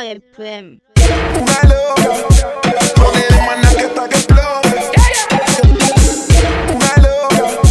que exploten. Una loca, con el que está que explode. Una loca.